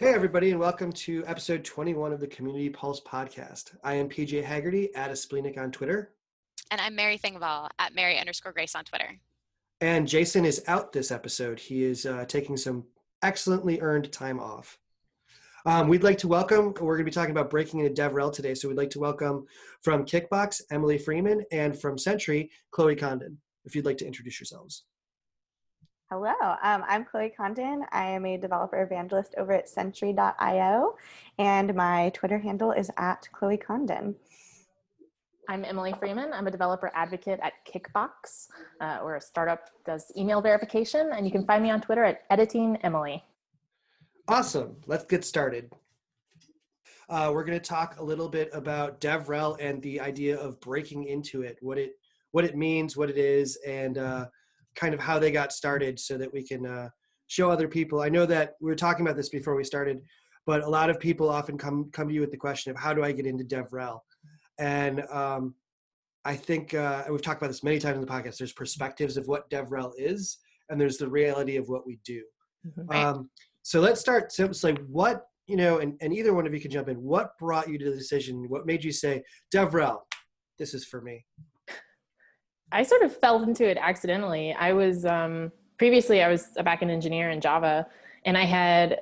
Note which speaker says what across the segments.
Speaker 1: Hey, everybody, and welcome to episode 21 of the Community Pulse podcast. I am PJ Hagerty at aspleenic on Twitter.
Speaker 2: And I'm Mary Thengvall at Mary underscore Grace on Twitter.
Speaker 1: And Jason is out this episode. He is uh, taking some excellently earned time off. Um, we'd like to welcome, we're going to be talking about breaking into DevRel today. So we'd like to welcome from Kickbox, Emily Freeman, and from Sentry, Chloe Condon, if you'd like to introduce yourselves.
Speaker 3: Hello, um, I'm Chloe Condon. I am a developer evangelist over at Sentry.io, and my Twitter handle is at Chloe Condon.
Speaker 4: I'm Emily Freeman. I'm a developer advocate at Kickbox, uh, or a startup does email verification, and you can find me on Twitter at editing Emily.
Speaker 1: Awesome. Let's get started. Uh, we're going to talk a little bit about DevRel and the idea of breaking into it, what it what it means, what it is, and uh, kind of how they got started so that we can uh, show other people. I know that we were talking about this before we started, but a lot of people often come come to you with the question of how do I get into DevRel? And um, I think uh, we've talked about this many times in the podcast. There's perspectives of what DevRel is, and there's the reality of what we do. Mm-hmm. Um, so let's start. So it's like what you know, and, and either one of you can jump in. What brought you to the decision? What made you say, DevRel, this is for me?
Speaker 4: I sort of fell into it accidentally. I was um, previously I was a backend engineer in Java, and I had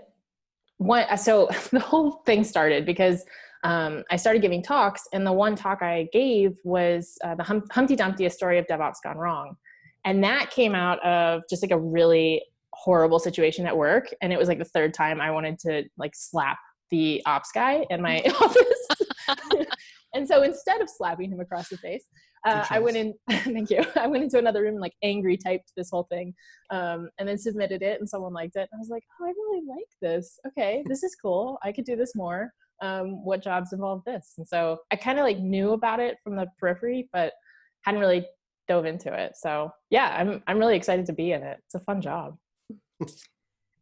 Speaker 4: one. So the whole thing started because um, I started giving talks, and the one talk I gave was uh, the hum- Humpty Dumpty: A Story of DevOps Gone Wrong, and that came out of just like a really horrible situation at work, and it was like the third time I wanted to like slap the ops guy in my office. and so instead of slapping him across the face, uh, I went in. thank you. I went into another room and like angry typed this whole thing, um, and then submitted it, and someone liked it. And I was like, oh, I really like this. Okay, this is cool. I could do this more. Um, what jobs involve this? And so I kind of like knew about it from the periphery, but hadn't really dove into it. So yeah, I'm I'm really excited to be in it. It's a fun job.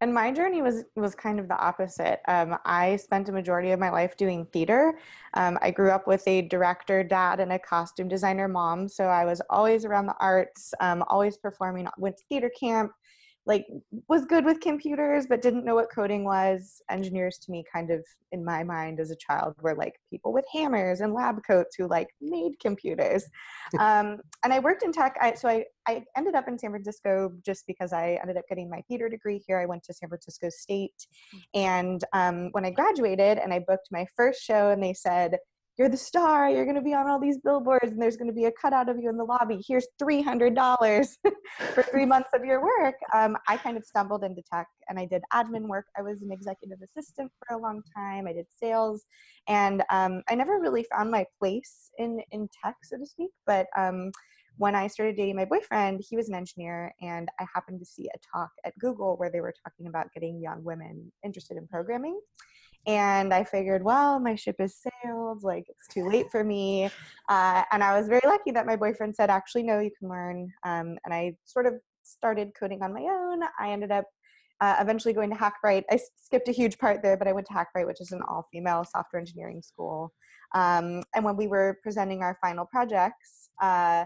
Speaker 3: and my journey was was kind of the opposite. Um, i spent a majority of my life doing theater. Um, i grew up with a director dad and a costume designer mom. So i was always around the arts um, always performing went to theater camp like was good with computers but didn't know what coding was. Engineers to me kind of in my mind as a child were like people with hammers and lab coats who like made computers. Um, and i worked in tech. I, so I, I ended up in san francisco just because i ended up getting my theater degree here. I went to san francisco state. And um, when i graduated and i booked my first show and they said you're the star you're going to be on all these billboards and there's going to be a cutout of you in the lobby. Here's $300 for three months of your work. Um, i kind of stumbled into tech and i did admin work. I was an executive assistant for a long time. I did sales and um, i never really found my place in, in tech so to speak but um, when I started dating my boyfriend, he was an engineer, and I happened to see a talk at Google where they were talking about getting young women interested in programming. And I figured, well, my ship has sailed, like it's too late for me. Uh, and I was very lucky that my boyfriend said, actually, no, you can learn. Um, and I sort of started coding on my own. I ended up uh, eventually going to Hackbright. I skipped a huge part there, but I went to Hackbright, which is an all female software engineering school. Um, and when we were presenting our final projects, uh,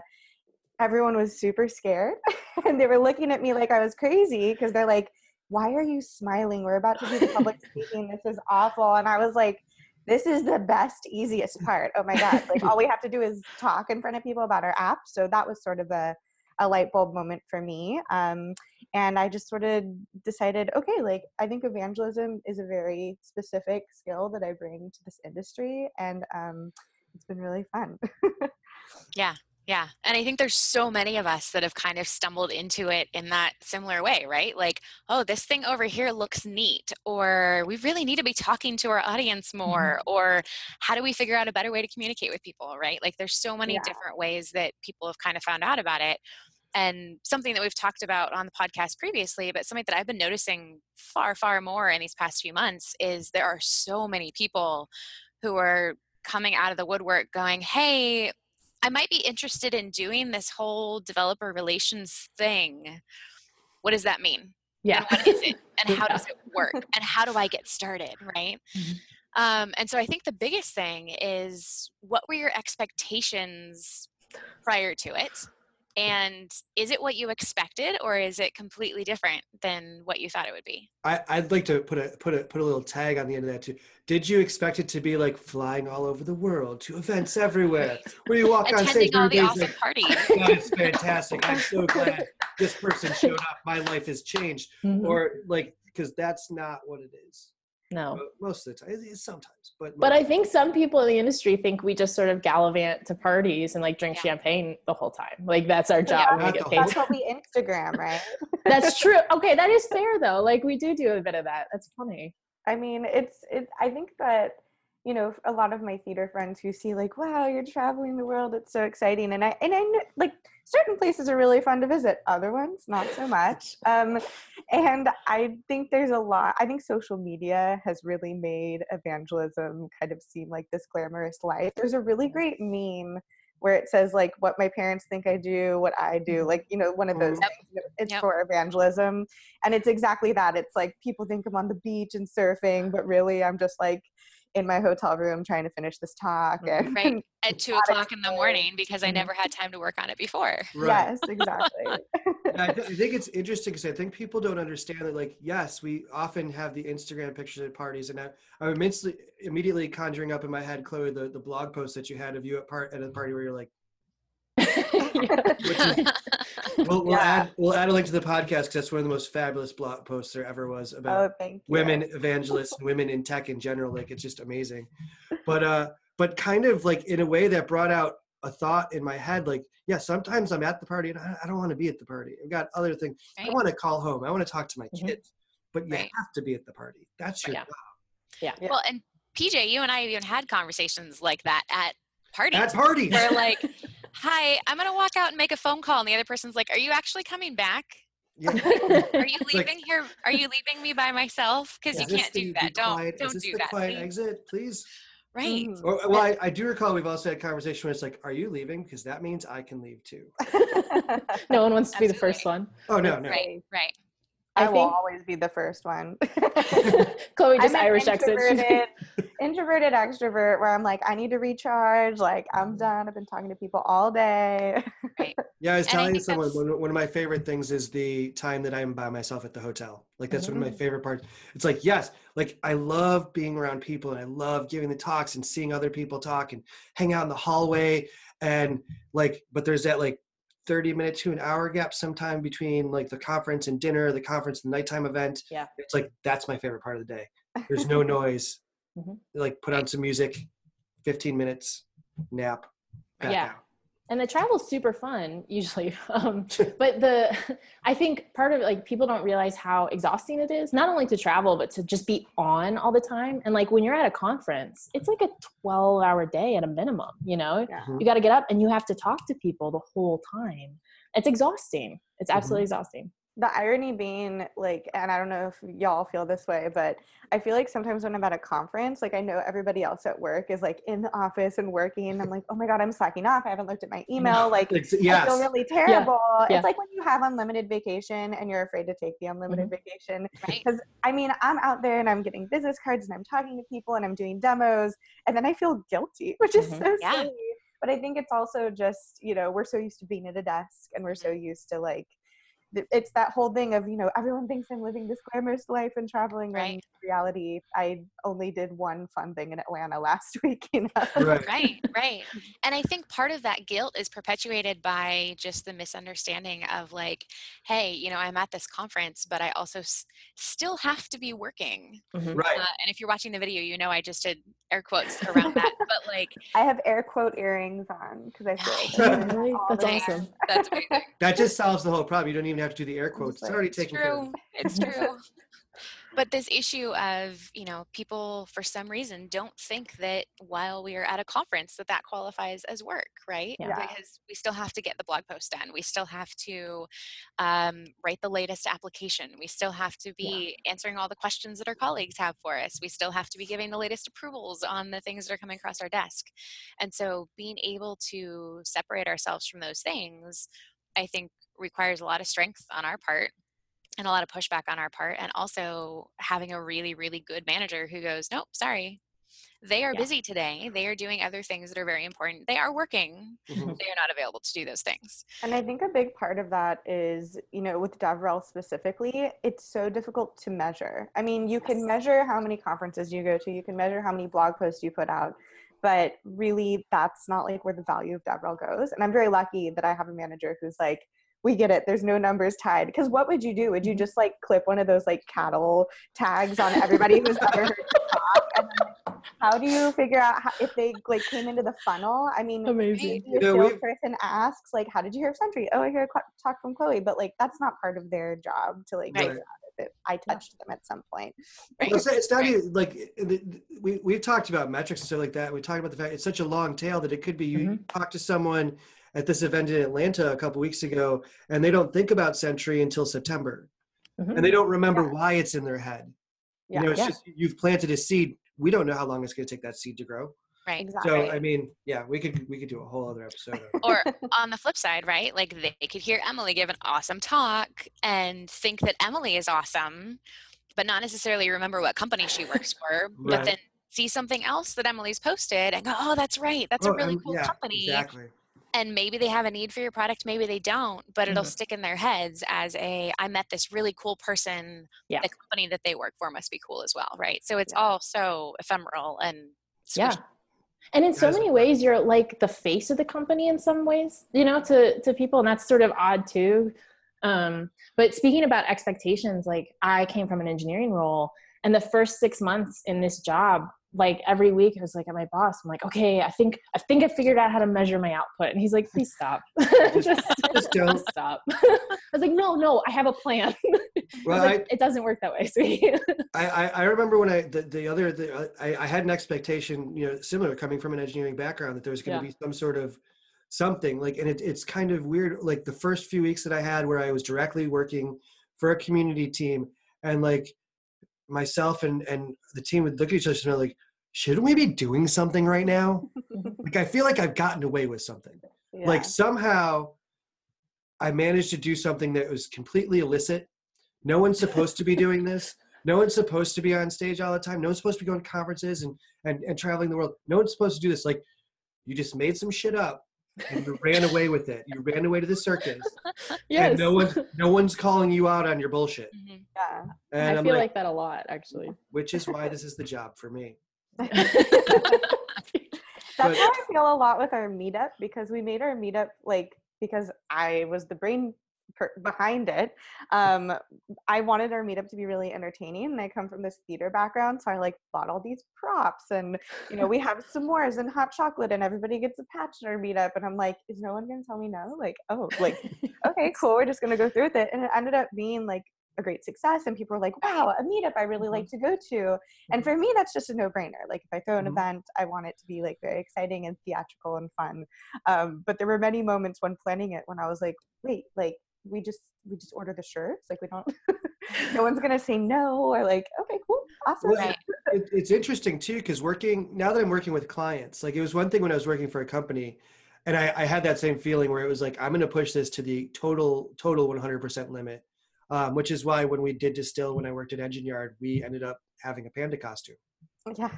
Speaker 3: everyone was super scared and they were looking at me like I was crazy because they're like, why are you smiling? We're about to do the public speaking. This is awful. And I was like, this is the best, easiest part. Oh my God. Like all we have to do is talk in front of people about our app. So that was sort of a, a light bulb moment for me. Um, and I just sort of decided, okay, like I think evangelism is a very specific skill that I bring to this industry. And um, it's been really fun.
Speaker 2: yeah, yeah. And I think there's so many of us that have kind of stumbled into it in that similar way, right? Like, oh, this thing over here looks neat, or we really need to be talking to our audience mm-hmm. more, mm-hmm. or how do we figure out a better way to communicate with people, right? Like, there's so many yeah. different ways that people have kind of found out about it. And something that we've talked about on the podcast previously, but something that I've been noticing far, far more in these past few months is there are so many people who are coming out of the woodwork going, Hey, I might be interested in doing this whole developer relations thing. What does that mean?
Speaker 4: Yeah.
Speaker 2: And what is it? And how does it work? And how do I get started? Right. Mm-hmm. Um, and so I think the biggest thing is what were your expectations prior to it? And is it what you expected or is it completely different than what you thought it would be?
Speaker 1: I, I'd like to put a put a put a little tag on the end of that too. Did you expect it to be like flying all over the world to events everywhere, where you walk on stage?
Speaker 2: All the awesome
Speaker 1: like,
Speaker 2: parties.
Speaker 1: that is fantastic. I'm so glad this person showed up. My life has changed.
Speaker 4: Mhm.
Speaker 1: Or like, because that's not what it is.
Speaker 4: No.
Speaker 1: Most of the time, eh, it is sometimes. But
Speaker 4: But I think some people in the industry think we just sort of gallivant to parties and like drink
Speaker 2: Yeah.
Speaker 4: champagne the whole time. Like that's our job.
Speaker 3: Yeah.
Speaker 4: we get paid.
Speaker 3: That's what we Instagram, right?
Speaker 4: That's true. Okay, that is fair though. Like we do do a bit of that. That's funny.
Speaker 3: I mean, it's it. I think that you know a lot of my theater friends who see like, wow, you're traveling the world. It's so exciting, and I and I know like certain places are really fun to visit. Other ones, not so much. Um, and I think there's a lot. I think social media has really made evangelism kind of seem like this glamorous life. There's a really great meme where it says like what my parents think I do, what I do, like you know one of those. Things. It's
Speaker 2: Yep.
Speaker 3: for evangelism, and it's exactly that. It's like people think I'm on the beach and surfing, but really I'm just like in my hotel room trying to finish this talk. And
Speaker 2: Right. At two o'clock in the morning because I
Speaker 4: Mhm.
Speaker 2: never had time to work on it before.
Speaker 1: Right.
Speaker 3: yes, exactly.
Speaker 1: I, th- I think it's interesting because I think people don't understand that. Like, yes, we often have the Instagram pictures at parties, and I, I'm immensely immediately conjuring up in my head, Chloe, the, the blog post that you had of you at part at a party where you're like,
Speaker 4: Yeah.
Speaker 1: which is, we'll, we'll
Speaker 3: Yeah.
Speaker 1: add we'll add a link to the podcast because that's one of the most fabulous blog posts there ever was about
Speaker 3: oh,
Speaker 1: women evangelists and women in tech in general. Like, it's just amazing. But uh, but kind of like in a way that brought out a thought in my head, like, yeah, sometimes I'm at the party and I, I don't want to be at the party. I've got other things. I want to call home. I want to talk to my
Speaker 4: Mhm.
Speaker 1: kids. But you
Speaker 2: Right.
Speaker 1: have to be at the party. That's your
Speaker 4: Yeah.
Speaker 1: job.
Speaker 4: Yeah.
Speaker 3: Yeah.
Speaker 2: Well, and PJ, you and I even had conversations like that at parties.
Speaker 1: At parties.
Speaker 2: where like, hi, I'm gonna walk out and make a phone call, and the other person's like, Are you actually coming back?
Speaker 1: Yeah.
Speaker 2: Are you
Speaker 1: like-
Speaker 2: leaving here? Are you leaving me by myself? Because
Speaker 1: Is
Speaker 2: you can't
Speaker 1: the-
Speaker 2: do that. Don't
Speaker 1: quiet-
Speaker 2: don't
Speaker 1: is this
Speaker 2: do
Speaker 1: the
Speaker 2: that.
Speaker 1: quiet
Speaker 2: please.
Speaker 1: exit, please.
Speaker 2: Right.
Speaker 3: Mhm.
Speaker 1: Or, well, I, I do recall we've also had conversation where it's like, "Are you leaving?" Because that means I can leave too.
Speaker 4: no one wants to be the first one.
Speaker 1: Oh no, no.
Speaker 2: Right. Right.
Speaker 3: I,
Speaker 4: I
Speaker 3: will always be the first one.
Speaker 4: Chloe just
Speaker 3: I'm
Speaker 4: Irish accent.
Speaker 3: Introverted, introverted extrovert where I'm like, I need to recharge. Like, I'm done. I've been talking to people all day.
Speaker 1: Yeah, I was
Speaker 2: And I
Speaker 1: telling
Speaker 2: think
Speaker 1: someone one, one of my favorite things is the time that I'm by myself at the hotel. Like that's one of
Speaker 2: Mm-hmm.
Speaker 1: my favorite parts. It's like yes, like I love being around people and I love giving the talks and seeing other people talk and hang out in the hallway and like, but there's that like 30 minute to an hour gap sometime between like the conference and dinner, the conference and the nighttime event.
Speaker 4: Yeah.
Speaker 1: It's like that's my favorite part of the day. There's no noise.
Speaker 4: Mhm.
Speaker 1: Like put on some music, 15 minutes, nap, back
Speaker 4: Yeah.
Speaker 1: out.
Speaker 4: and the travel's super fun usually um, but the i think part of it like people don't realize how exhausting it is not only to travel but to just be on all the time and like when you're at a conference it's like a 12 hour day at a minimum you know
Speaker 3: Yeah.
Speaker 4: you got to get up and you have to talk to people the whole time it's exhausting it's absolutely exhausting
Speaker 3: the irony being like and i don't know if y'all feel this way but i feel like sometimes when i'm at a conference like i know everybody else at work is like in the office and working and i'm like oh my god i'm slacking off i haven't looked at my email like
Speaker 1: Ex-
Speaker 3: I feel really terrible.
Speaker 4: yeah.
Speaker 3: It's like when you have unlimited vacation and you're afraid to take the unlimited vacation.
Speaker 2: Right.
Speaker 3: Because I mean, I'm out there and I'm getting business cards and I'm talking to people and I'm doing demos, and then I feel guilty, which is
Speaker 4: Mhm.
Speaker 3: so
Speaker 2: Yeah.
Speaker 3: silly. But I think it's also just you know we're so used to being at a desk and we're so used to like it's that whole thing of you know everyone thinks I'm living this glamorous life and traveling.
Speaker 2: Right.
Speaker 3: in reality, I only did one fun thing in Atlanta last week. You know.
Speaker 1: Right.
Speaker 2: right right and i think part of that guilt is perpetuated by just the misunderstanding of like hey you know i'm at this conference but i also s- still have to be working
Speaker 4: Mhm.
Speaker 1: Right.
Speaker 2: uh, and if you're watching the video you know i just did air quotes around that but like
Speaker 3: I have air quote earrings on because I feel like I'm doing
Speaker 4: Really?
Speaker 3: all
Speaker 4: That's
Speaker 3: the
Speaker 2: Nice.
Speaker 3: time.
Speaker 4: awesome.
Speaker 2: that's amazing
Speaker 1: That just solves the whole problem. You don't even have to do the air quotes. It's
Speaker 3: like,
Speaker 1: already
Speaker 2: it's
Speaker 1: taken care of.
Speaker 2: it's true but this issue of you know people for some reason don't think that while we are at a conference that that qualifies as work right?
Speaker 4: Yeah.
Speaker 3: Yeah.
Speaker 2: because we still have to get the blog post done. We still have to um, write the latest application. We still have to be answering all the questions that our colleagues have for us. We still have to be giving the latest approvals on the things that are coming across our desk. And so being able to separate ourselves from those things i think requires a lot of strength on our part and a lot of pushback on our part and also having a really really good manager who goes nope sorry they are
Speaker 4: Yeah.
Speaker 2: busy today. They are doing other things that are very important. They are working.
Speaker 1: Mhm.
Speaker 2: They are not available to do those things.
Speaker 3: And I think a big part of that is, you know, with DevRel specifically, it's so difficult to measure. I mean, you can measure how many conferences you go to, you can measure how many blog posts you put out, but really that's not like where the value of DevRel goes. And I'm very lucky that I have a manager who's like, we get it. There's no numbers tied. Because what would you do? Would you just like clip one of those like cattle tags on everybody who's ever heard you talk? And then, like, how do you figure out how, if they like came into the funnel? I mean,
Speaker 4: Amazing.
Speaker 3: your
Speaker 1: know, we've-
Speaker 3: salesperson asks like how did you hear of Sentry? Oh, I hear a qu- talk from Chloe, but like that's not part of their job to like
Speaker 2: Right.
Speaker 3: figure out if I touched them at some point.
Speaker 1: Well, it's, it's not even like the- the- we we've talked about metrics and stuff like that. We talked about the fact it's such a long tail that it could be you
Speaker 4: Mhm.
Speaker 1: talk to someone at this event in Atlanta a couple weeks ago, and they don't think about Sentry until September,
Speaker 4: Mhm.
Speaker 1: and they don't remember
Speaker 3: Yeah.
Speaker 1: why it's in their head.
Speaker 3: Yeah,
Speaker 1: you know, it's
Speaker 4: yeah.
Speaker 1: just you've planted a seed. We don't know how long it's going to take that seed to grow.
Speaker 2: Right.
Speaker 3: exactly.
Speaker 1: So I mean, yeah, we could we could do a whole other episode.
Speaker 2: Or on the flip side, right? Like they could hear Emily give an awesome talk and think that Emily is awesome, but not necessarily remember what company she works for, but then see something else that Emily's posted and go, oh, that's right. That's a
Speaker 1: Oh,
Speaker 2: really
Speaker 1: um,
Speaker 2: cool
Speaker 1: yeah,
Speaker 2: company.
Speaker 1: Exactly.
Speaker 2: And maybe they have a need for your product, maybe they don't, but it'll
Speaker 1: Mhm.
Speaker 2: stick in their heads as a, I met this really cool person.
Speaker 4: Yeah.
Speaker 2: The company that they work for must be cool as well, right? So it's
Speaker 3: Yeah.
Speaker 2: all so ephemeral and
Speaker 4: yeah and in so many ways you're like the face of the company in some ways you know to to people and that's sort of odd too um but speaking about expectations like i came from an engineering role and the first six months in this job like every week i was like at my boss i'm like okay i think i think i figured out how to measure my output. And he's like please stop.
Speaker 1: Just-
Speaker 4: just,
Speaker 1: don't.
Speaker 4: stop. I was like no no i have a plan.
Speaker 1: Well,
Speaker 4: was like, it doesn't work that way sweetie.
Speaker 1: I, I, I remember when I the, the other the, uh, I, I had an expectation you know similar coming from an engineering background that there was going to
Speaker 4: Yeah.
Speaker 1: be some sort of something like and it, it's kind of weird like the first few weeks that I had where I was directly working for a community team and like myself and and the team would look at each other and be like shouldn't we be doing something right now like I feel like I've gotten away with something
Speaker 3: Yeah.
Speaker 1: like somehow I managed to do something that was completely illicit. No one's supposed to be doing this. No one's supposed to be on stage all the time. No one's supposed to be going to conferences and, and, and traveling the world. No one's supposed to do this. Like you just made some shit up and you ran away with it. You ran away to the circus.
Speaker 4: yes
Speaker 1: And no one no one's calling you out on your bullshit.
Speaker 2: Mhm.
Speaker 3: yeah.
Speaker 1: And
Speaker 4: i
Speaker 1: I'm
Speaker 4: feel
Speaker 1: like,
Speaker 4: like that a lot actually
Speaker 1: which is why this is the job for me.
Speaker 3: That's
Speaker 1: But-
Speaker 3: how I feel a lot with our meetup because we made our meetup like because I was the brain per- behind it. Um, I wanted our meetup to be really entertaining, and I come from this theater background, so I like bought all these props, and you know we have s'mores and hot chocolate, and everybody gets a patch in our meetup, and I'm like, is no one gonna tell me no? Like, oh, like okay, cool, we're just gonna go through with it, and it ended up being like a great success and people were like wow a meetup i really like to go to and for me that's just a no-brainer like if i throw an
Speaker 1: Mhm.
Speaker 3: event i want it to be like very exciting and theatrical and fun um, but there were many moments when planning it when i was like wait like we just we just order the shirts like we don't no one's gonna say no or like okay cool awesome
Speaker 1: Well, it, it's interesting too because working now that I'm working with clients, like it was one thing when I was working for a company, and I, I had that same feeling where it was like I'm going to push this to the total total 100% limit, um, which is why when we did distill when I worked at Engine Yard, we ended up having a panda costume.
Speaker 3: yeah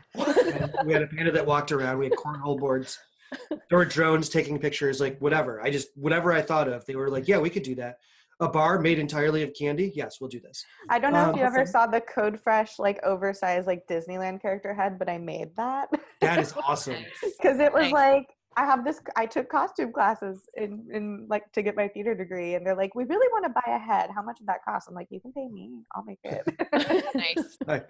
Speaker 1: we had a panda that walked around. We had cornhole boards. There were drones taking pictures, like whatever. I just whatever I thought of, they were like, yeah, we could do that. A bar made entirely of candy. Yes, we'll do this.
Speaker 3: i don't know
Speaker 1: Um,
Speaker 3: if you ever saw the Codefresh like oversized like disneyland character head but i made that
Speaker 1: That is awesome.
Speaker 3: Because it was
Speaker 2: Nice.
Speaker 3: like I have this. I took costume classes in in like to get my theater degree, and they're like, "We really want to buy a head. How much would that cost?" I'm like, "You can pay me. I'll make it."
Speaker 2: nice.
Speaker 1: Right.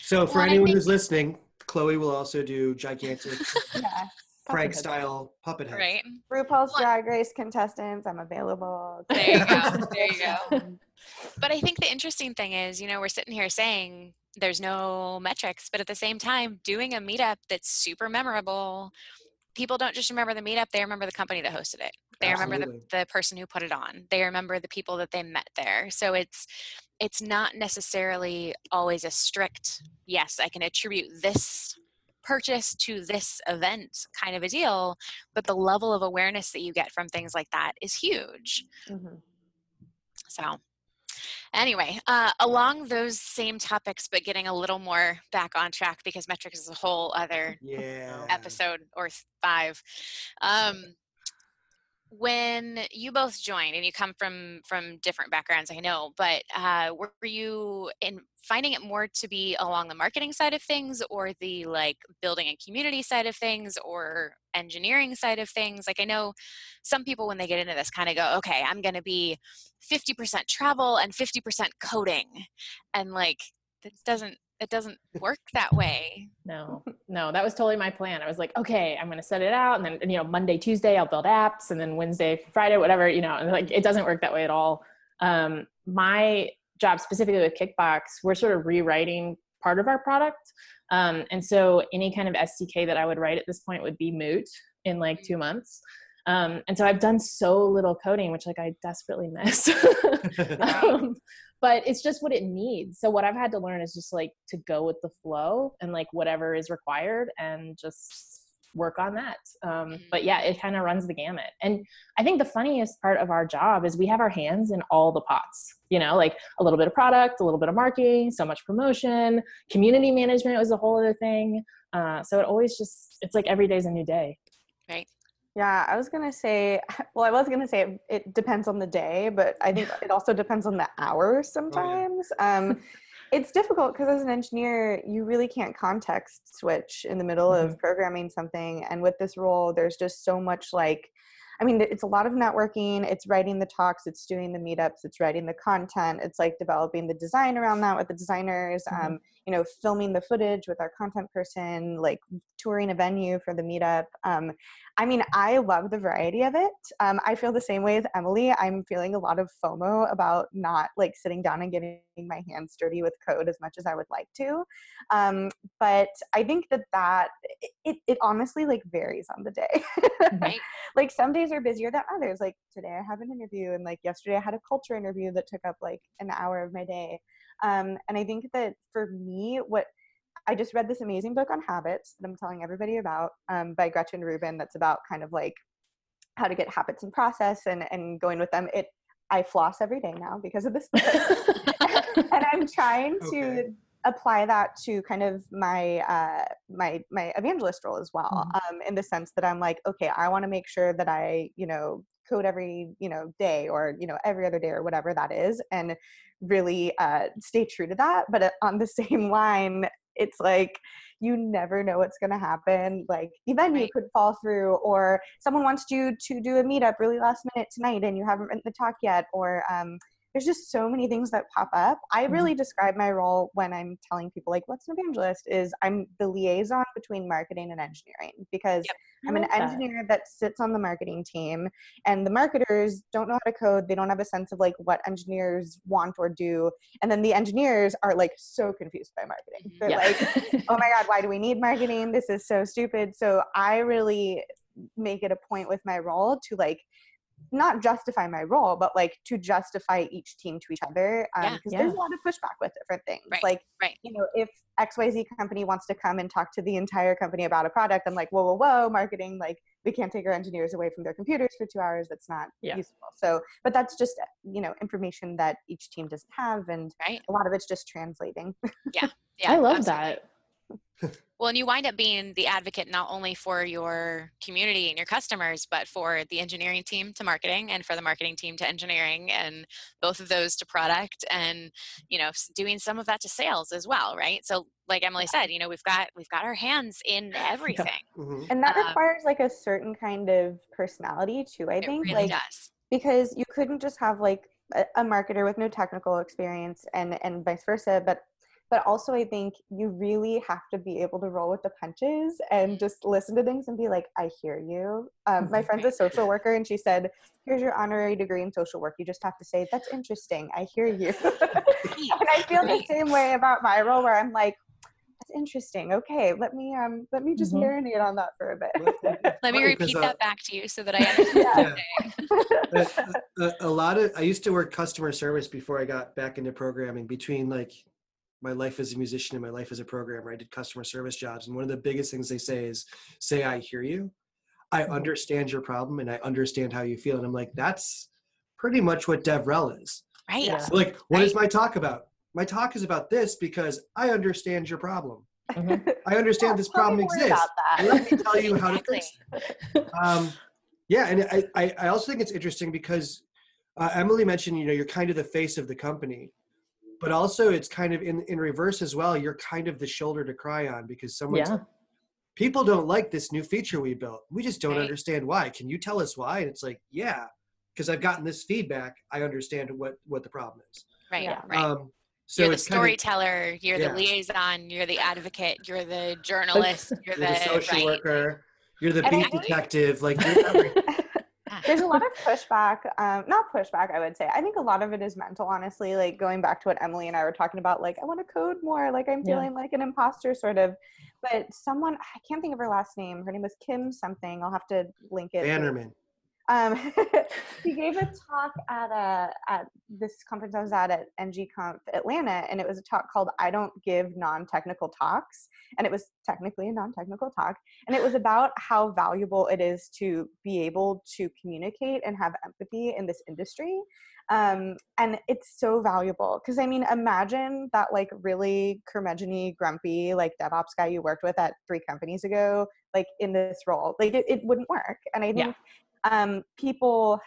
Speaker 1: So for
Speaker 2: Well,
Speaker 1: anyone
Speaker 2: think-
Speaker 1: who's listening, Chloe will also do gigantic
Speaker 3: yeah.
Speaker 1: Frank style puppet head.
Speaker 2: Right.
Speaker 3: RuPaul's
Speaker 2: Well-
Speaker 3: Drag Race contestants. I'm available.
Speaker 2: There you go. There you go. But I think the interesting thing is, you know, we're sitting here saying there's no metrics, but at the same time, doing a meetup that's super memorable, people don't just remember the meetup, they remember the company that hosted it. They remember the, the person who put it on. They remember the people that they met there. So it's it's not necessarily always a strict, yes, I can attribute this purchase to this event kind of a deal, but the level of awareness that you get from things like that is huge.
Speaker 3: Mhm.
Speaker 2: So, Anyway, uh, along those same topics, but getting a little more back on track because metrics is a whole other
Speaker 1: Yeah.
Speaker 2: episode or five. Um, when you both joined and you come from from different backgrounds i know but uh, were you in finding it more to be along the marketing side of things or the like building a community side of things or engineering side of things? Like i know some people when they get into this kind of go okay i'm going to be 50% travel and 50% coding. And like that doesn't it doesn't work that way
Speaker 4: No, no, that was totally my plan. I was like, okay, I'm going to set it out. And then, you know, Monday, Tuesday, I'll build apps. And then Wednesday, Friday, whatever, you know, and like it doesn't work that way at all. Um, my job specifically with Kickbox, we're sort of rewriting part of our product. Um, and so any kind of SDK that I would write at this point would be moot in like two months. Um, and so I've done so little coding, which like I desperately miss. um, but it's just what it needs. So what I've had to learn is just like to go with the flow and like whatever is required and just work on that. Um, but yeah, it kind of runs the gamut. And I think the funniest part of our job is we have our hands in all the pots, you know, like a little bit of product, a little bit of marketing, so much promotion, community management was a whole other thing. Uh, so it always just, it's like every day's a new day.
Speaker 2: right
Speaker 3: Yeah, I was gonna say. Well, I was gonna say it, it depends on the day, but I think it also depends on the hours sometimes. Um, it's difficult because as an engineer, you really can't context switch in the middle of programming something. And with this role, there's just so much like. I mean, it's a lot of networking. It's writing the talks. It's doing the meetups. It's writing the content. It's like developing the design around that with the designers.
Speaker 4: Mhm.
Speaker 3: Um, you know, filming the footage with our content person, like touring a venue for the meetup. Um, I mean, I love the variety of it. Um, I feel the same way as Emily. I'm feeling a lot of FOMO about not like sitting down and getting my hands dirty with code as much as I would like to. Um, but I think that that it, it honestly like varies on the day.
Speaker 2: right
Speaker 3: like some days are busier than others. Like today I have an interview, and like yesterday I had a culture interview that took up like an hour of my day. Um, and I think that for me, what I just read this amazing book on habits that I'm telling everybody about um, by Gretchen Rubin. That's about kind of like how to get habits in process and and going with them. It I floss every day now because of this book, and I'm trying to
Speaker 1: Okay.
Speaker 3: apply that to kind of my uh, my my evangelist role as well. Um, in the sense that I'm like, okay, I want to make sure that I you know code every you know day or you know every other day or whatever that is, and really uh, stay true to that. But uh, on the same line, it's like you never know what's going to happen. Like the venue
Speaker 2: Right.
Speaker 3: could fall through, or someone wants you to do a meetup really last minute tonight and you haven't written the talk yet, or um, there's just so many things that pop up. I
Speaker 4: Mhm.
Speaker 3: really describe my role when I'm telling people like what's an evangelist is I'm the liaison between marketing and engineering because
Speaker 2: Yep.
Speaker 3: I'm an
Speaker 4: love that.
Speaker 3: engineer that sits on the marketing team and the marketers don't know how to code. They don't have a sense of like what engineers want or do. And then the engineers are like so confused by marketing.
Speaker 2: Mhm.
Speaker 3: They're
Speaker 4: Yeah.
Speaker 3: like, oh my God, why do we need marketing? This is so stupid. So I really make it a point with my role to like not justify my role, but like to justify each team to each other. Um,
Speaker 2: Yeah.
Speaker 3: because
Speaker 4: Yeah.
Speaker 3: there's a lot of pushback with different things.
Speaker 2: Right,
Speaker 3: Like,
Speaker 2: right.
Speaker 3: you know, if XYZ company wants to come and talk to the entire company about a product, I'm like, whoa, whoa, whoa, marketing, like we can't take our engineers away from their computers for two hours. That's not
Speaker 4: Yeah.
Speaker 3: useful. So, but that's just, you know, information that each team doesn't have. And
Speaker 2: right
Speaker 3: a lot of it's just translating.
Speaker 2: yeah
Speaker 4: I love
Speaker 2: absolutely.
Speaker 4: that.
Speaker 2: Well, and you wind up being the advocate not only for your community and your customers, but for the engineering team to marketing and for the marketing team to engineering and both of those to product and, you know, doing some of that to sales as well, right? So like Emily said, you know, we've got we've got our hands in everything.
Speaker 1: Mhm.
Speaker 3: And that
Speaker 2: Um,
Speaker 3: requires like a certain kind of personality too, I
Speaker 2: It
Speaker 3: think.
Speaker 2: really
Speaker 3: like,
Speaker 2: does.
Speaker 3: because you couldn't just have like a, a marketer with no technical experience and and vice versa but but also i think you really have to be able to roll with the punches and just listen to things and be like i hear you. Um, my friend's a social worker and she said here's your honorary degree in social work. You just have to say that's interesting. I hear you and i feel the same way about my role where i'm like that's interesting. Okay let me um let me just
Speaker 4: Mhm.
Speaker 3: marinate on that for a bit.
Speaker 2: Let me repeat
Speaker 1: uh,
Speaker 2: that back to you so that I understand.
Speaker 3: Yeah.
Speaker 1: a, a, a lot of i used to work customer service before i got back into programming between like my life as a musician and my life as a programmer i did customer service jobs and one of the biggest things they say is say i hear you i understand your problem and i understand how you feel and i'm like that's pretty much what devrel is
Speaker 2: Right.
Speaker 4: Yeah.
Speaker 1: Like, what is
Speaker 2: Right.
Speaker 1: my talk about? My talk is about this because I understand your problem.
Speaker 4: Mhm.
Speaker 1: I understand this problem exists. Let me tell you how to fix it. Um, yeah, and I, I, I also think it's interesting because uh, Emily mentioned, you know, you're kind of the face of the company, but also it's kind of in, in reverse as well. You're kind of the shoulder to cry on because someone's
Speaker 4: Yeah.
Speaker 1: people don't like this new feature we built. We just don't
Speaker 2: Right.
Speaker 1: understand why. Can you tell us why? And it's like, yeah, because I've gotten this feedback. I understand what what the problem is.
Speaker 2: Right.
Speaker 3: Yeah.
Speaker 2: Right.
Speaker 1: Um, so
Speaker 2: you're the
Speaker 1: it's kind of
Speaker 2: storyteller. You're
Speaker 1: Yeah.
Speaker 2: the liaison. You're the advocate. You're the journalist. You're
Speaker 1: you're
Speaker 2: the,
Speaker 1: the social
Speaker 2: right.
Speaker 1: worker. You're the beat detective. Like you're everything.
Speaker 3: There's a lot of pushback, um, not pushback, I would say. I think a lot of it is mental, honestly. Like going back to what Emily and I were talking about, like, I want to code more, like, I'm
Speaker 4: Yeah.
Speaker 3: feeling like an imposter, sort of. But someone, I can't think of her last name. Her name was Kim something. I'll have to link it.
Speaker 1: Bannerman.
Speaker 3: Um, she gave a talk at a at this conference I was at at NGConf Atlanta, and it was a talk called "I Don't Give Non-Technical Talks," and it was technically a non-technical talk, and it was about how valuable it is to be able to communicate and have empathy in this industry. Um, and it's so valuable because I mean, imagine that like really curmudgeony, grumpy, like DevOps guy you worked with at three companies ago, like in this role, like it, it wouldn't work. And I think
Speaker 4: Yeah.
Speaker 3: Um, people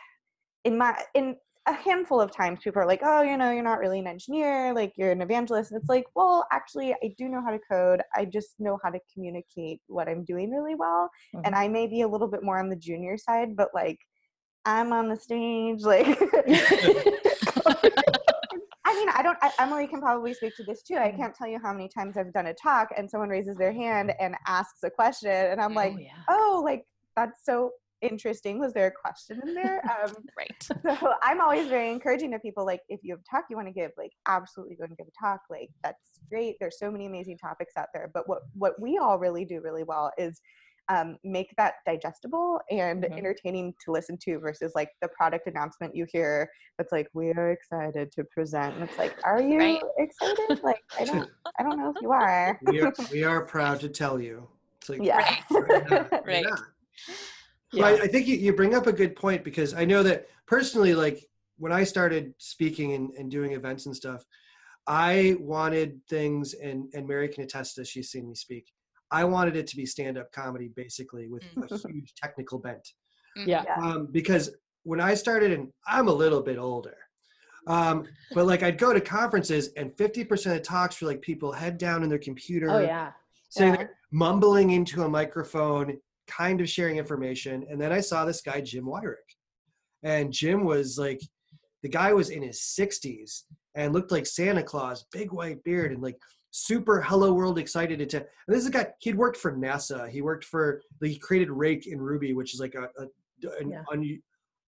Speaker 3: in my in a handful of times people are like oh you know you're not really an engineer like you're an evangelist and it's like well actually i do know how to code i just know how to communicate what i'm doing really well and i may be a little bit more on the junior side but like i'm on the stage like I mean, I don't. I, Emily can probably speak to this too. I can't tell you how many times I've done a talk and someone raises their hand and asks a question, and I'm like,
Speaker 4: oh, yeah.
Speaker 3: oh, like that's so interesting. Was there a question in there? Um,
Speaker 2: Right.
Speaker 3: so I'm always very encouraging to people. Like, if you have a talk you want to give, like, absolutely go and give a talk. Like, that's great. There's so many amazing topics out there. But what what we all really do really well is um, make that digestible and
Speaker 4: Mhm.
Speaker 3: entertaining to listen to versus like the product announcement you hear that's like we are excited to present and it's like are you
Speaker 2: Right.
Speaker 3: excited like i don't i don't know if you are
Speaker 1: We are, we are proud to tell you. It's like,
Speaker 3: yeah
Speaker 1: we're not, we're
Speaker 2: Right.
Speaker 1: Not.
Speaker 4: Yeah.
Speaker 1: But I, I think you, you bring up a good point because I know that personally, like when I started speaking and, and doing events and stuff, I wanted things, and, and Mary can attest to this, she's seen me speak. I wanted it to be stand up comedy basically with a huge technical bent.
Speaker 4: yeah.
Speaker 3: Yeah.
Speaker 1: Um, because when I started, and I'm a little bit older, um, but like I'd go to conferences and 50% of talks were like people head down in their computer,
Speaker 4: Oh yeah.
Speaker 1: sitting
Speaker 3: Yeah.
Speaker 1: there mumbling into a microphone, kind of sharing information. And then I saw this guy, Jim Weirich. And Jim was like, the guy was in his 60s and looked like Santa Claus, big white beard, and like super hello world excited to. And this is a guy, he'd worked for NASA. He worked for, he created Rake in Ruby, which is like a, a an
Speaker 4: Yeah.
Speaker 1: un,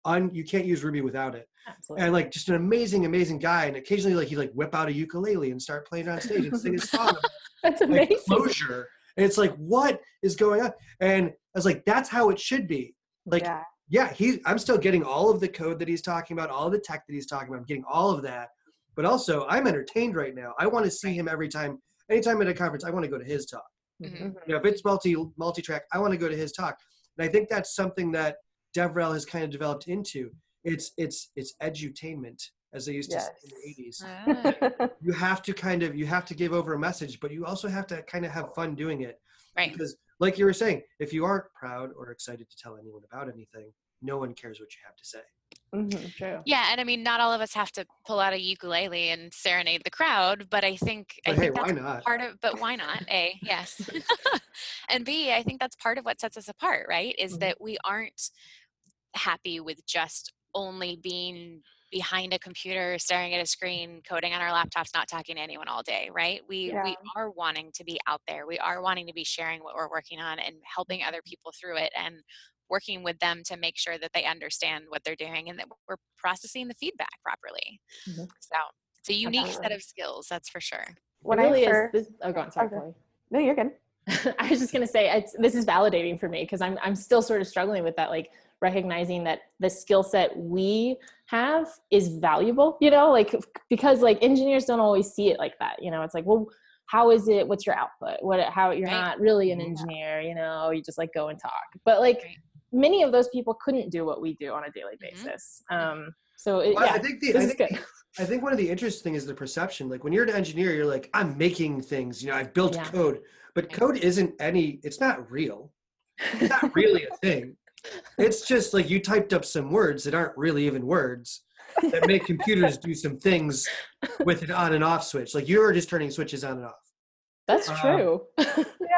Speaker 1: un, you can't use Ruby without it
Speaker 4: Absolutely.
Speaker 1: and like just an amazing, amazing guy. And occasionally, like he'd like whip out a ukulele and start playing on stage and sing his song
Speaker 4: That's
Speaker 1: like
Speaker 4: amazing.
Speaker 1: closure. And it's like, what is going on? And was like, that's how it should be. Like, yeah,
Speaker 3: yeah
Speaker 1: he I'm still getting all of the code that he's talking about, all the tech that he's talking about. I'm getting all of that. But also I'm entertained right now. I want to see him every time, anytime at a conference, I want to go to his talk.
Speaker 2: Mhm.
Speaker 3: Mhm.
Speaker 1: You know, if it's multi multi track, I want to go to his talk. And I think that's something that DevRel has kind of developed into. It's it's it's edutainment, as they used to say in the 80s
Speaker 2: Ah,
Speaker 1: you have to kind of you have to give over a message but you also have to kind of have fun doing it
Speaker 2: Right.
Speaker 1: because like you were saying if you aren't proud or excited to tell anyone about anything no one cares what you have to say
Speaker 3: Mhm.
Speaker 4: True.
Speaker 2: Yeah, and I mean, not all of us have to pull out a ukulele and serenade the crowd, but I think I
Speaker 1: hey
Speaker 2: think
Speaker 1: why not
Speaker 2: part of. But why not? A, yes, and B, I think that's part of what sets us apart, right? Is
Speaker 1: Mm-hmm.
Speaker 4: Mhm.
Speaker 2: that we aren't happy with just only being behind a computer staring at a screen coding on our laptops not talking to anyone all day right we
Speaker 3: Yeah.
Speaker 2: we are wanting to be out there we are wanting to be sharing what we're working on and helping other people through it and working with them to make sure that they understand what they're doing and that we're processing the feedback properly
Speaker 4: Mhm.
Speaker 2: so it's a unique set of skills that's for sure
Speaker 3: when
Speaker 4: really
Speaker 3: I first,
Speaker 4: is. This, oh, go on. Sorry.
Speaker 3: Okay. No you're good
Speaker 4: I was just gonna say it's, this is validating for me because I'm I'm still sort of struggling with that, like recognizing that the skill set we have is valuable. You know, like because like engineers don't always see it like that. You know, it's like, well, how is it? What's your output? What? How you're
Speaker 2: Right.
Speaker 4: not really an engineer? You know, you just like go and talk. But like
Speaker 2: Right.
Speaker 4: many of those people couldn't do what we do on a daily
Speaker 2: Mhm.
Speaker 4: basis. Um, so it,
Speaker 1: Well,
Speaker 4: yeah,
Speaker 1: I think the
Speaker 4: this
Speaker 1: I
Speaker 4: is
Speaker 1: think,
Speaker 4: good.
Speaker 1: I think one of the interesting things is the perception. Like when you're an engineer, you're like, I'm making things. You know, I've built
Speaker 4: Yeah.
Speaker 1: code, but code isn't any. It's not real. It's not really a thing. It's just like you typed up some words that aren't really even words that make computers do some things with an on and off switch. Like you're just turning switches on and off.
Speaker 4: That's
Speaker 1: Uh,
Speaker 4: true.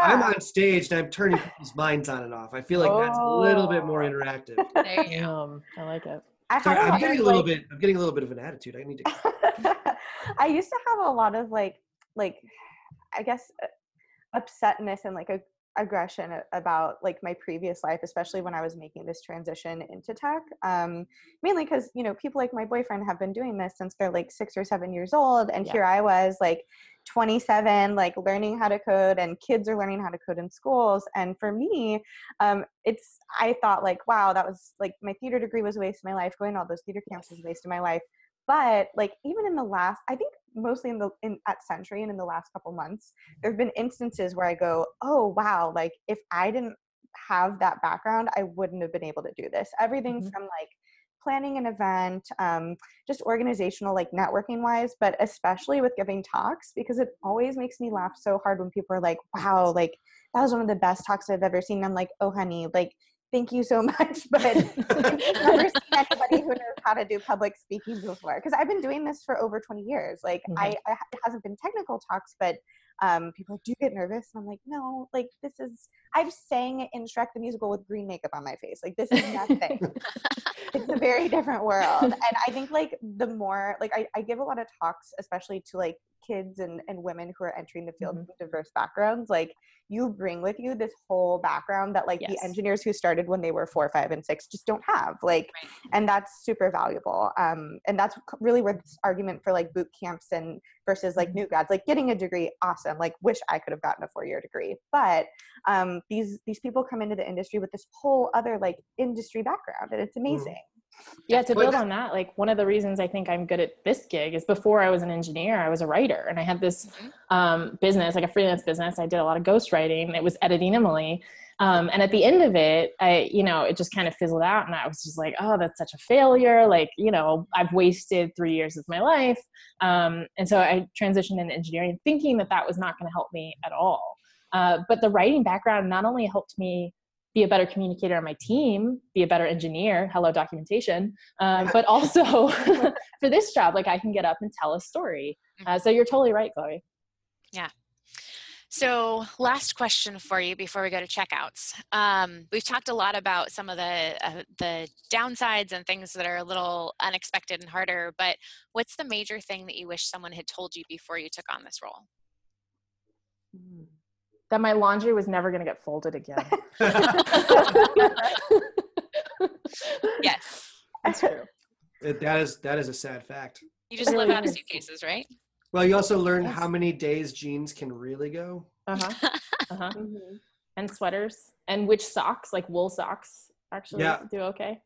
Speaker 1: I'm on stage and I'm turning people's minds on and off. I feel like that's a little bit more
Speaker 3: Oh.
Speaker 1: interactive.
Speaker 2: There you
Speaker 4: um, I like it.
Speaker 3: I
Speaker 1: Sorry,
Speaker 3: had a
Speaker 1: I'm getting a little
Speaker 3: like-
Speaker 1: bit. I'm getting a little bit of an attitude. I need to.
Speaker 3: I used to have a lot of like like I guess uh, upsetness and like a aggression about like my previous life especially when i was making this transition into tech um mainly because you know people like my boyfriend have been doing this since they're like six or seven years old and
Speaker 4: Yeah.
Speaker 3: here i was like 27 like learning how to code and kids are learning how to code in schools and for me um it's i thought like wow that was like my theater degree was a waste of my life going to all those theater camps was a waste of my life but like even in the last i think mostly in the in at Sentry and in the last couple months there have been instances where i go oh wow like if i didn't have that background i wouldn't have been able to do this. Everything
Speaker 4: Mhm.
Speaker 3: from like planning an event um, just organizational like networking wise but especially with giving talks because it always makes me laugh so hard when people are like wow like that was one of the best talks i've ever seen. I'm like oh honey like thank you so much but never seen anybody who knows how to do public speaking before because I've been doing this for over 20 years. Like I, I, it hasn't been technical talks, but um, people do get nervous? And I'm like, no, like this is, I've sang in Shrek the musical with green makeup on my face. Like this is nothing. it's a very different world. And I think like the more, like I, I give a lot of talks, especially to like kids and, and women who are entering the field
Speaker 4: Mhm.
Speaker 3: from diverse backgrounds. Like you bring with you this whole background that like
Speaker 4: Yes.
Speaker 3: the engineers who started when they were four, five, and six just don't have. Like,
Speaker 2: Right.
Speaker 3: and that's super valuable. Um, and that's really where this argument for like boot camps and versus like
Speaker 4: Mhm.
Speaker 3: new grads, like getting a degree, awesome. Like, wish I could have gotten a four year degree. But um, these these people come into the industry with this whole other like industry background, and it's amazing.
Speaker 4: Yeah to build on that like one of the reasons i think i'm good at this gig is before i was an engineer i was a writer and i had this
Speaker 2: Mhm.
Speaker 4: um, business like a freelance business. I did a lot of ghostwriting. It was editing emily. Um, and at the end of it i you know it just kind of fizzled out and i was just like oh that's such a failure. Like you know i've wasted three years of my life. Um, and so i transitioned into engineering thinking that that was not going to help me at all. Uh, but the writing background not only helped me be a better communicator on my team, be a better engineer, hello documentation, um, but also for this job, like I can get up and tell a story. Uh, so you're totally right, Chloe. Yeah.
Speaker 2: So, last question for you before we go to checkouts. Um, we've talked a lot about some of the uh, the downsides and things that are a little unexpected and harder. But what's the major thing that you wish someone had told you before you took on this role?
Speaker 4: That my laundry was never going to get folded again.
Speaker 2: Yes,
Speaker 4: That's true.
Speaker 1: It- that is that is a sad fact.
Speaker 2: you just live out of suitcases, right?
Speaker 1: Well, you also learn
Speaker 4: Yes.
Speaker 1: how many days jeans can really go.
Speaker 4: Uh-huh. Uh-huh. And sweaters and which socks, like wool socks, actually
Speaker 1: Yeah.
Speaker 4: do okay.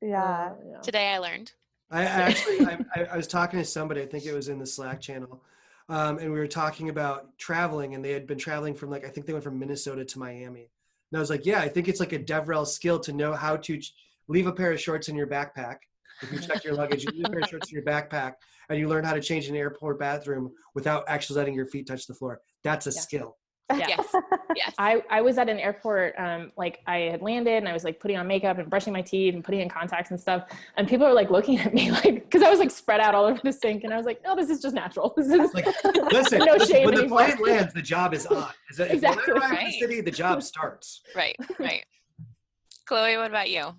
Speaker 3: Yeah.
Speaker 4: Uh, yeah.
Speaker 2: Today I learned.
Speaker 1: I, I actually, I, I, I was talking to somebody. I think it was in the Slack channel, um, and we were talking about traveling, and they had been traveling from like I think they went from Minnesota to Miami. And I was like, yeah, I think it's like a DevRel skill to know how to ch- leave a pair of shorts in your backpack. If you check your luggage, you leave a pair of shorts in your backpack, and you learn how to change an airport bathroom without actually letting your feet touch the floor. That's a
Speaker 4: Yeah.
Speaker 1: skill.
Speaker 4: Yeah.
Speaker 2: Yes, yes.
Speaker 4: I, I was at an airport, um, like I had landed and I was like putting on makeup and brushing my teeth and putting in contacts and stuff. And people were like looking at me like, cause I was like spread out all over the sink. And I was like, no, this is just natural. This is
Speaker 1: Like, Listen,
Speaker 4: No
Speaker 1: listen,
Speaker 4: shame
Speaker 1: when the plane lands, the job is on. Is that,
Speaker 4: Exactly.
Speaker 1: When I
Speaker 2: Right.
Speaker 1: the city, the job starts.
Speaker 2: right, right. Chloe, what about you?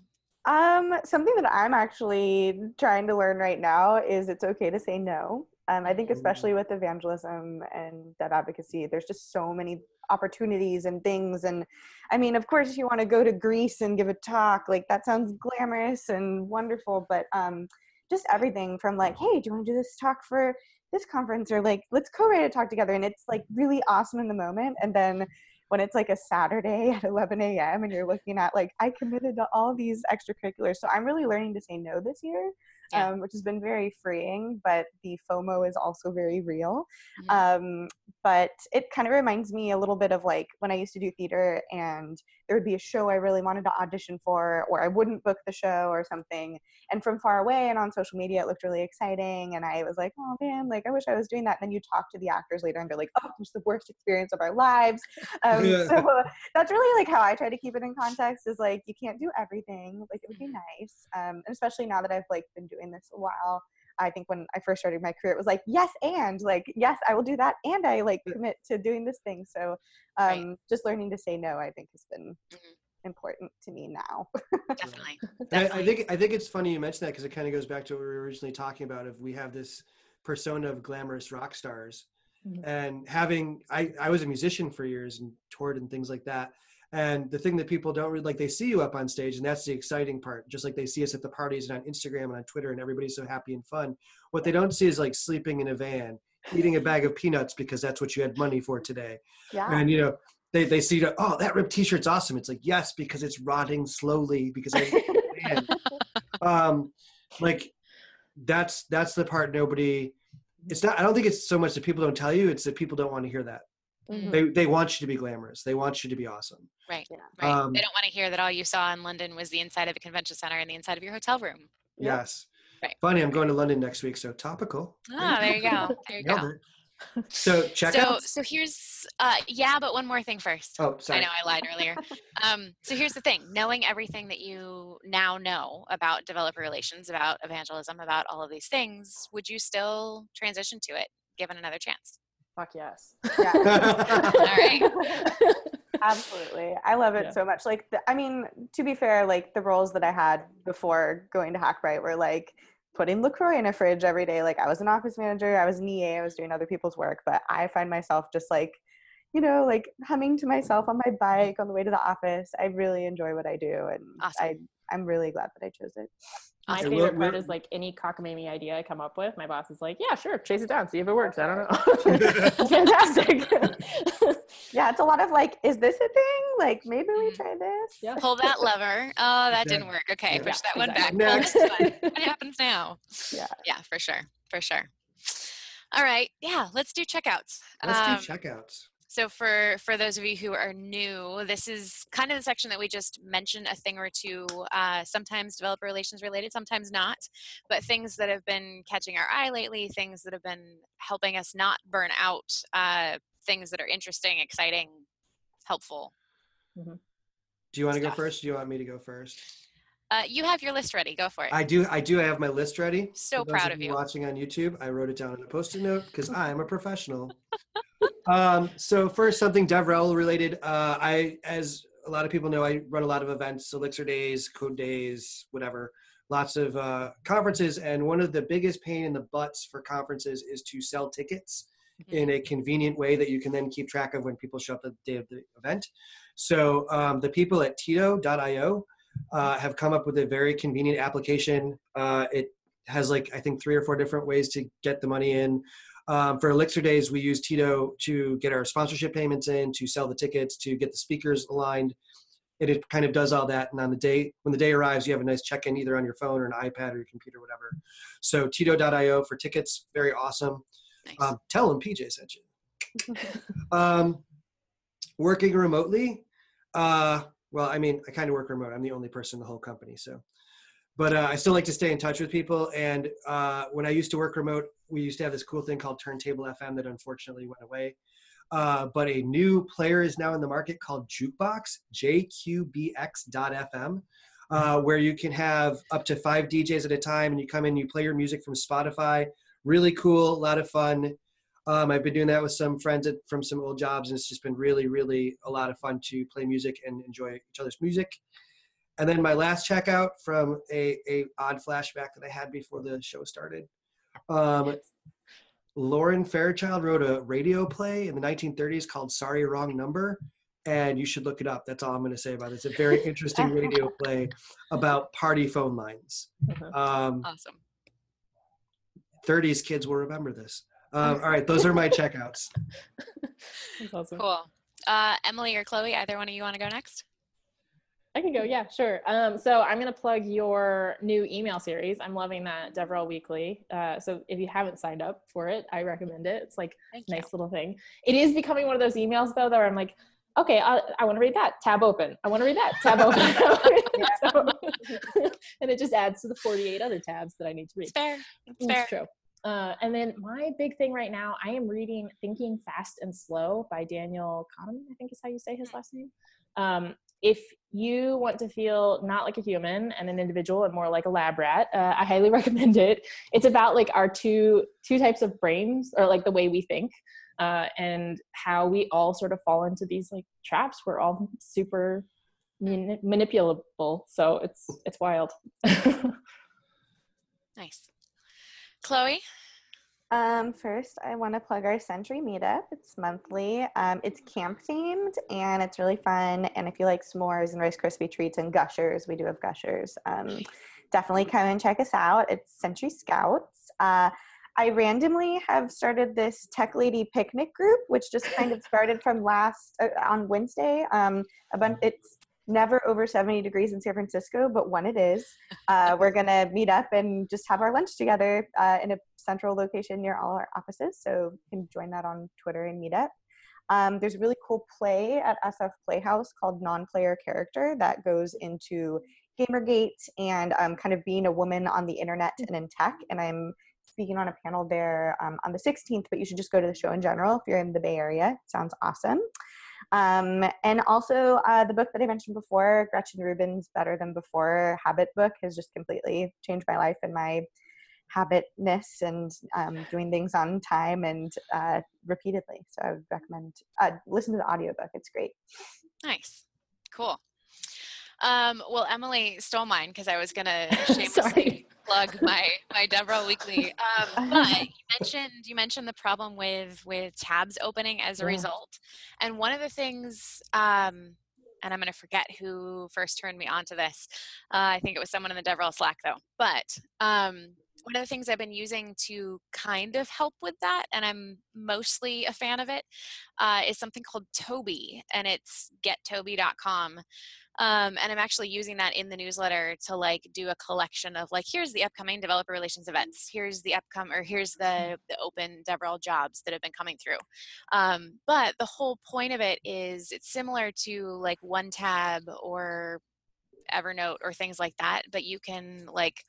Speaker 3: Um, something that I'm actually trying to learn right now is it's okay to say no. Um, I think especially with evangelism and dev advocacy, there's just so many opportunities and things. And I mean, of course, you want to go to Greece and give a talk, like that sounds glamorous and wonderful, but um, just everything from like, hey, do you want to do this talk for this conference or like let's co-write a talk together and it's like really awesome in the moment and then when it's like a Saturday at 11 a.m. and you're looking at like I committed to all these extracurriculars. So I'm really learning to say no this year.
Speaker 2: Yeah.
Speaker 3: um, which has been very freeing. But the FOMO is also very real.
Speaker 2: Mhm.
Speaker 3: Um, but it kind of reminds me a little bit of like when I used to do theater and there would be a show I really wanted to audition for, or I wouldn't book the show or something. And from far away and on social media, it looked really exciting. And I was like, oh man, like I wish I was doing that. And then you talk to the actors later and they're like, oh, it's the worst experience of our lives. Um,
Speaker 1: Yeah.
Speaker 3: so that's really like how I try to keep it in context is like, you can't do everything. Like it would be nice. Um, and especially now that I've like been doing this a while. I think when I first started my career, it was like, yes, and like, yes, I will do that. And I like commit to doing this thing. So um,
Speaker 2: Right.
Speaker 3: just learning to say no, I think has been
Speaker 2: Mhm.
Speaker 3: important to me now.
Speaker 2: Definitely.
Speaker 1: I, I think I think it's funny you mentioned that because it kind of goes back to what we were originally talking about. If we have this persona of glamorous rock stars,
Speaker 4: Mhm.
Speaker 1: and having I I was a musician for years and toured and things like that. And the thing that people don't really like, they see you up on stage, and that's the exciting part. Just like they see us at the parties and on Instagram and on Twitter, and everybody's so happy and fun. What they don't see is like sleeping in a van, eating a bag of peanuts because that's what you had money for today.
Speaker 3: yeah.
Speaker 1: And you know, they they see that oh that ripped T-shirt's awesome. It's like yes because it's rotting slowly because I um like that's that's the part nobody it's not i don't think it's so much that people don't tell you it's that people don't want to hear that
Speaker 3: Mhm.
Speaker 1: they they want you to be glamorous they want you to be awesome
Speaker 2: Right.
Speaker 3: Yeah.
Speaker 2: Right.
Speaker 1: Um,
Speaker 2: they don't want to hear that all you saw in London was the inside of a convention center and the inside of your hotel room.
Speaker 1: Yes
Speaker 2: Right.
Speaker 1: funny i'm going to london next week so topical
Speaker 2: Ah, there you go. There you go.
Speaker 1: So check
Speaker 2: So,
Speaker 1: out
Speaker 2: so here's, uh, yeah, but one more thing first.
Speaker 1: oh sorry.
Speaker 2: I know I lied earlier. um, so here's the thing: knowing everything that you now know about developer relations, about evangelism, about all of these things, would you still transition to it, given another chance?
Speaker 4: Fuck yes.
Speaker 3: Yeah.
Speaker 2: All right.
Speaker 3: Absolutely. I love it
Speaker 4: Yeah.
Speaker 3: so much. Like, the, I mean, to be fair, like the roles that I had before going to Hackbright were like putting LaCroix in a fridge every day. Like, I was an office manager, I was an EA, I was doing other people's work, but I find myself just like, you know, like humming to myself on my bike on the way to the office. I really enjoy what I do, and
Speaker 2: Awesome.
Speaker 3: I, I'm really glad that I chose it.
Speaker 4: My
Speaker 2: Awesome.
Speaker 4: favorite part is like any cockamamie idea I come up with, my boss is like, "Yeah, sure, chase it down, see if it works." I don't know. It's fantastic.
Speaker 3: Yeah, it's a lot of like, is this a thing? Like, maybe we
Speaker 2: Mhm.
Speaker 3: try this.
Speaker 4: Yeah.
Speaker 2: Pull that lever. Oh, that didn't work. Okay,
Speaker 1: Yeah,
Speaker 2: push that one
Speaker 4: exactly.
Speaker 2: back. Pull
Speaker 1: Next.
Speaker 2: this one. What happens now?
Speaker 3: Yeah.
Speaker 2: Yeah, for sure. For sure. All right. Yeah, let's do checkouts.
Speaker 1: let's
Speaker 2: Um,
Speaker 1: do checkouts
Speaker 2: So for for those of you who are new, this is kind of the section that we just mentioned a thing or two. Uh, sometimes developer relations related, sometimes not, but things that have been catching our eye lately, things that have been helping us not burn out, uh, things that are interesting, exciting, helpful.
Speaker 1: do you want to go first do you want me to go first
Speaker 2: Uh, you have your list ready. Go for it.
Speaker 1: I do. I do I have my list ready.
Speaker 2: So proud of you.
Speaker 1: Watching on YouTube, I wrote it down in a post-it note because I am a professional. um, so first, something DevRel related. Uh, I, as a lot of people know, I run a lot of events, Elixir Days, Code Days, whatever. Lots of uh, conferences, and one of the biggest pain in the butts for conferences is to sell tickets
Speaker 2: Mm-hmm.
Speaker 1: in a convenient way that you can then keep track of when people show up the day of the event. So um, the people at Tito.io uh, have come up with a very convenient application. Uh, it has like I think three or four different ways to get the money in. Um, for Elixir Days, we use Tito to get our sponsorship payments in, to sell the tickets, to get the speakers aligned. It, it kind of does all that, and on the day when the day arrives, you have a nice check-in either on your phone or an iPad or your computer, whatever. So Tito.io for tickets, very awesome.
Speaker 2: Nice.
Speaker 1: Um, tell them PJ sent you. um, working remotely. Uh, well, I mean, I kind of work remote. I'm the only person in the whole company, so. But uh, I still like to stay in touch with people. And uh, when I used to work remote, we used to have this cool thing called Turntable FM that unfortunately went away. Uh, but a new player is now in the market called Jukebox, JQBX.FM, uh, where you can have up to five DJs at a time, and you come in, you play your music from Spotify. Really cool, a lot of fun. Um, I've been doing that with some friends at, from some old jobs, and it's just been really, really a lot of fun to play music and enjoy each other's music. And then my last checkout from a, a odd flashback that I had before the show started. Um, Lauren Fairchild wrote a radio play in the 1930s called "Sorry Wrong Number," and you should look it up. That's all I'm going to say about it. It's a very interesting radio play about party phone lines.
Speaker 4: Mhm.
Speaker 1: Um,
Speaker 2: awesome.
Speaker 1: 30s kids will remember this. Um, all right, those are my checkouts.
Speaker 4: That's awesome.
Speaker 2: Cool. Uh, Emily or Chloe, either one of you want to go next?
Speaker 4: I can go. Yeah, sure. Um, so I'm going to plug your new email series. I'm loving that DevRel Weekly. Uh, so if you haven't signed up for it, I recommend it. It's like
Speaker 2: Thank
Speaker 4: a
Speaker 2: you.
Speaker 4: nice little thing. It is becoming one of those emails though, that I'm like, okay, I, I want to read that. Tab open. I want to read that. Tab open. So- and it just adds to the 48 other tabs that I need to read.
Speaker 2: It's fair. It's
Speaker 4: It's
Speaker 2: fair.
Speaker 4: true. Uh, and then my big thing right now, I am reading Thinking Fast and Slow by Daniel Kahneman, I think is how you say his last name. Um, if you want to feel not like a human and an individual and more like a lab rat, uh, I highly recommend it. It's about like our two two types of brains or like the way we think uh, and how we all sort of fall into these like traps. We're all super manipulable, so it's it's wild.
Speaker 2: Nice. Chloe?
Speaker 3: Um, first, I want to plug our Sentry Meetup. It's monthly. Um, it's camp themed and it's really fun. And if you like s'mores and Rice Krispie treats and gushers, we do have gushers. Um, definitely come and check us out. It's Sentry Scouts. Uh, I randomly have started this Tech Lady picnic group, which just kind of started from last uh, on Wednesday. Um, a bunch. It's never over 70 degrees in San Francisco, but when it is, uh, we're gonna meet up and just have our lunch together uh, in a central location near all our offices. So you can join that on Twitter and meet up. Um, there's a really cool play at SF Playhouse called Non-Player Character that goes into Gamergate and um, kind of being a woman on the internet and in tech. And I'm speaking on a panel there um, on the 16th, but you should just go to the show in general if you're in the Bay Area. It sounds awesome. Um, and also uh, the book that I mentioned before, Gretchen Rubin's Better Than Before Habit book has just completely changed my life and my habitness and um, doing things on time and uh, repeatedly. So I would recommend uh, listen to the audiobook. It's great.
Speaker 2: Nice. Cool. Um, well, Emily stole mine because I was going to shamelessly
Speaker 4: Sorry.
Speaker 2: Plug my my DevRel Weekly. Um, but you mentioned you mentioned the problem with with tabs opening as a
Speaker 4: Yeah.
Speaker 2: result, and one of the things. Um, and I'm going to forget who first turned me on to this. Uh, I think it was someone in the DevRel Slack, though. But um, one of the things I've been using to kind of help with that, and I'm mostly a fan of it, uh, is something called Toby, and it's gettoby.com. Um, and I'm actually using that in the newsletter to like do a collection of like here's the upcoming developer relations events, here's the upcome or here's the the open DevRel jobs that have been coming through. Um, but the whole point of it is it's similar to like one tab or Evernote or things like that, but you can like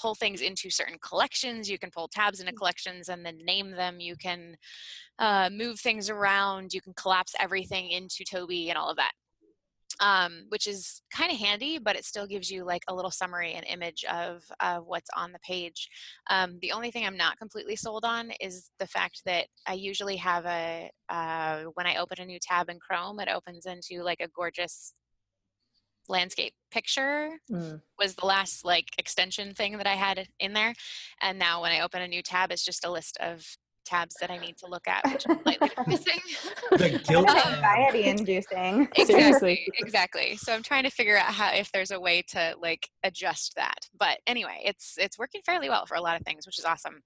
Speaker 2: pull things into certain collections. You can pull tabs into collections and then name them. You can uh, move things around. You can collapse everything into Toby and all of that um, which is kind of handy, but it still gives you like a little summary and image of, of what's on the page. Um, the only thing I'm not completely sold on is the fact that I usually have a, uh, when I open a new tab in Chrome, it opens into like a gorgeous landscape picture
Speaker 4: Mm.
Speaker 2: was the last like extension thing that I had in there. And now when I open a new tab, it's just a list of tabs that I need to look at, which I'm slightly missing.
Speaker 1: The guilt
Speaker 3: Kind anxiety inducing.
Speaker 2: exactly exactly. So i'm trying to figure out how if there's a way to like adjust that. But anyway it's it's working fairly well for a lot of things which is awesome.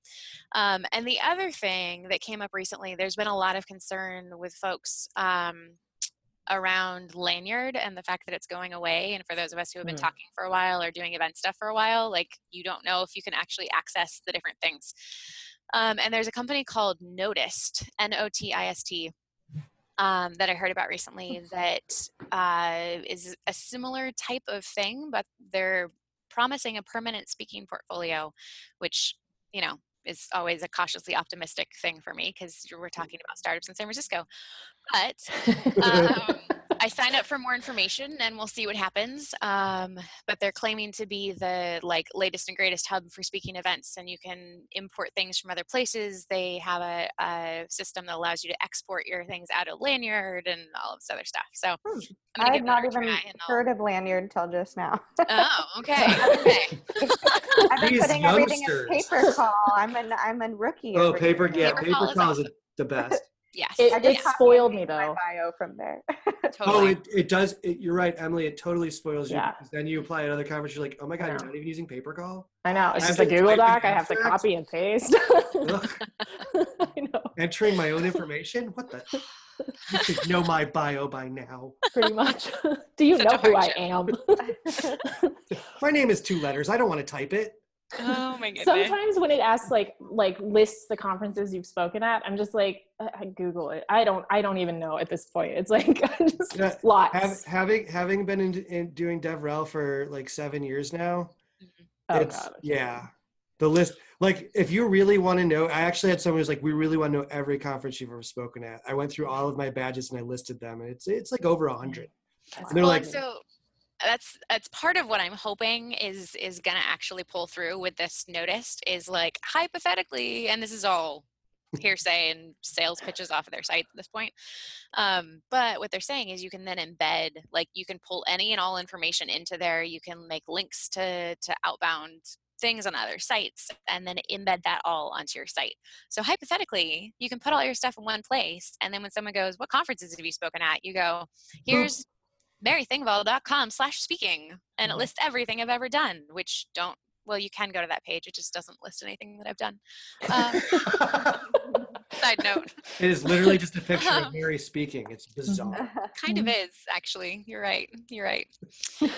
Speaker 2: Um, and the other thing that came up recently there's been a lot of concern with folks um, around Lanyrd and the fact that it's going away. And for those of us who have been
Speaker 4: Mm.
Speaker 2: talking for a while or doing event stuff for a while like you don't know if you can actually access the different things um, and there's a company called Notist n-o-t-i-s-t um, that I heard about recently that uh, is a similar type of thing, but they're promising a permanent speaking portfolio, which, you know, is always a cautiously optimistic thing for me because we're talking about startups in San Francisco. But um, I signed up for more information and we'll see what happens. Um, but they're claiming to be the like latest and greatest hub for speaking events, and you can import things from other places. They have a, a system that allows you to export your things out of Lanyrd and all of this other stuff. So
Speaker 3: Hmm.
Speaker 2: I'm
Speaker 3: I
Speaker 2: give
Speaker 3: not even
Speaker 2: try and I'll-
Speaker 3: heard of Lanyrd till just now.
Speaker 2: Oh, okay, okay.
Speaker 3: I've been
Speaker 1: These
Speaker 3: putting everything in PaperCall. I'm an I'm a rookie.
Speaker 1: Oh, paper,
Speaker 3: here.
Speaker 1: yeah,
Speaker 2: Paper
Speaker 1: paper
Speaker 2: call is
Speaker 1: call is
Speaker 2: awesome.
Speaker 1: the best.
Speaker 2: Yes.
Speaker 4: It- it spoiled me, though.
Speaker 3: My bio from there.
Speaker 1: Oh,
Speaker 2: totally.
Speaker 1: it, it does. It, you're right, Emily. It totally spoils you.
Speaker 4: Yeah.
Speaker 1: because Then you apply at other conference. You're like, oh my god,
Speaker 4: I
Speaker 1: you're not even using PaperCall.
Speaker 4: I know. It's
Speaker 1: I
Speaker 4: just a Google Doc. I have to copy and paste.
Speaker 1: Ugh.
Speaker 4: I know.
Speaker 1: entering my own information. What the? You should know my bio by now.
Speaker 4: Pretty much. Do you
Speaker 2: Such
Speaker 4: know who I am?
Speaker 1: My name is two letters. I don't want to type it.
Speaker 2: Oh my goodness.
Speaker 4: Sometimes when it asks like like lists the conferences you've spoken at, I'm just like I I Google it. I don't I don't even know at this point. It's like just
Speaker 1: Yeah,
Speaker 4: lots.
Speaker 1: Have, having having been in, in doing DevRel for like seven years now, mm-hmm.
Speaker 4: oh
Speaker 1: it's
Speaker 4: god.
Speaker 1: yeah. The list, like, if you really want to know, I actually had someone who's like, "We really want to know every conference you've ever spoken at." I went through all of my badges and I listed them, and it's it's like over a hundred.
Speaker 4: Mm.
Speaker 1: And they're
Speaker 2: well,
Speaker 1: like-
Speaker 2: so that's that's part of what I'm hoping is is gonna actually pull through with this Notist is like hypothetically, and this is all hearsay and sales pitches off of their site at this point. Um, but what they're saying is you can then embed, like you can pull any and all information into there. You can make links to to outbound things on other sites and then embed that all onto your site. So hypothetically, you can put all your stuff in one place, and then when someone goes, "What conferences have you spoken at?" You go, "Here's marythengvall.com slash speaking and it
Speaker 1: Mhm.
Speaker 2: lists everything i've ever done which don't well you can go to that page it just doesn't list anything that i've done. Uh, side note.
Speaker 1: It is literally just a picture of Mary speaking. It's bizarre.
Speaker 2: kind of is actually. You're right. You're right. In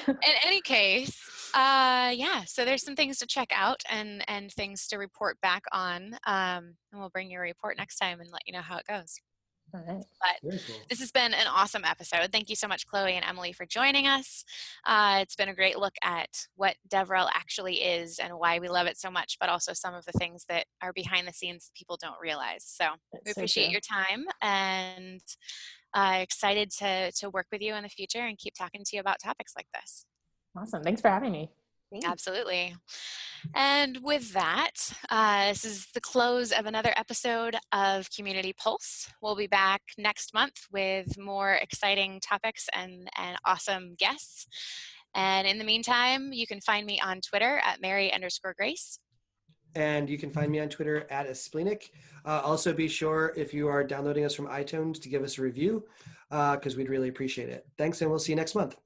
Speaker 2: any case uh yeah so there's some things to check out and and things to report back on um and we'll bring you a report next time and let you know how it goes
Speaker 4: All right.
Speaker 1: Very cool.
Speaker 2: This has been an awesome episode. Thank you so much, Chloe and Emily, for joining us. Uh, it's been a great look at what DevRel actually is and why we love it so much, but also some of the things that are behind the scenes people don't realize. So we
Speaker 4: That's so
Speaker 2: appreciate
Speaker 4: true.
Speaker 2: your time and uh, excited to to work with you in the future and keep talking to you about topics like this.
Speaker 4: Awesome. Thanks for having me.
Speaker 2: Absolutely. And with that, uh, this is the close of another episode of Community Pulse. We'll be back next month with more exciting topics and, and awesome guests. And in the meantime, you can find me on Twitter at Mary underscore Grace.
Speaker 1: And you can find me on Twitter at aspleenic. Uh, also, be sure if you are downloading us from iTunes to give us a review because we'd really appreciate it. Thanks, and we'll see you next month.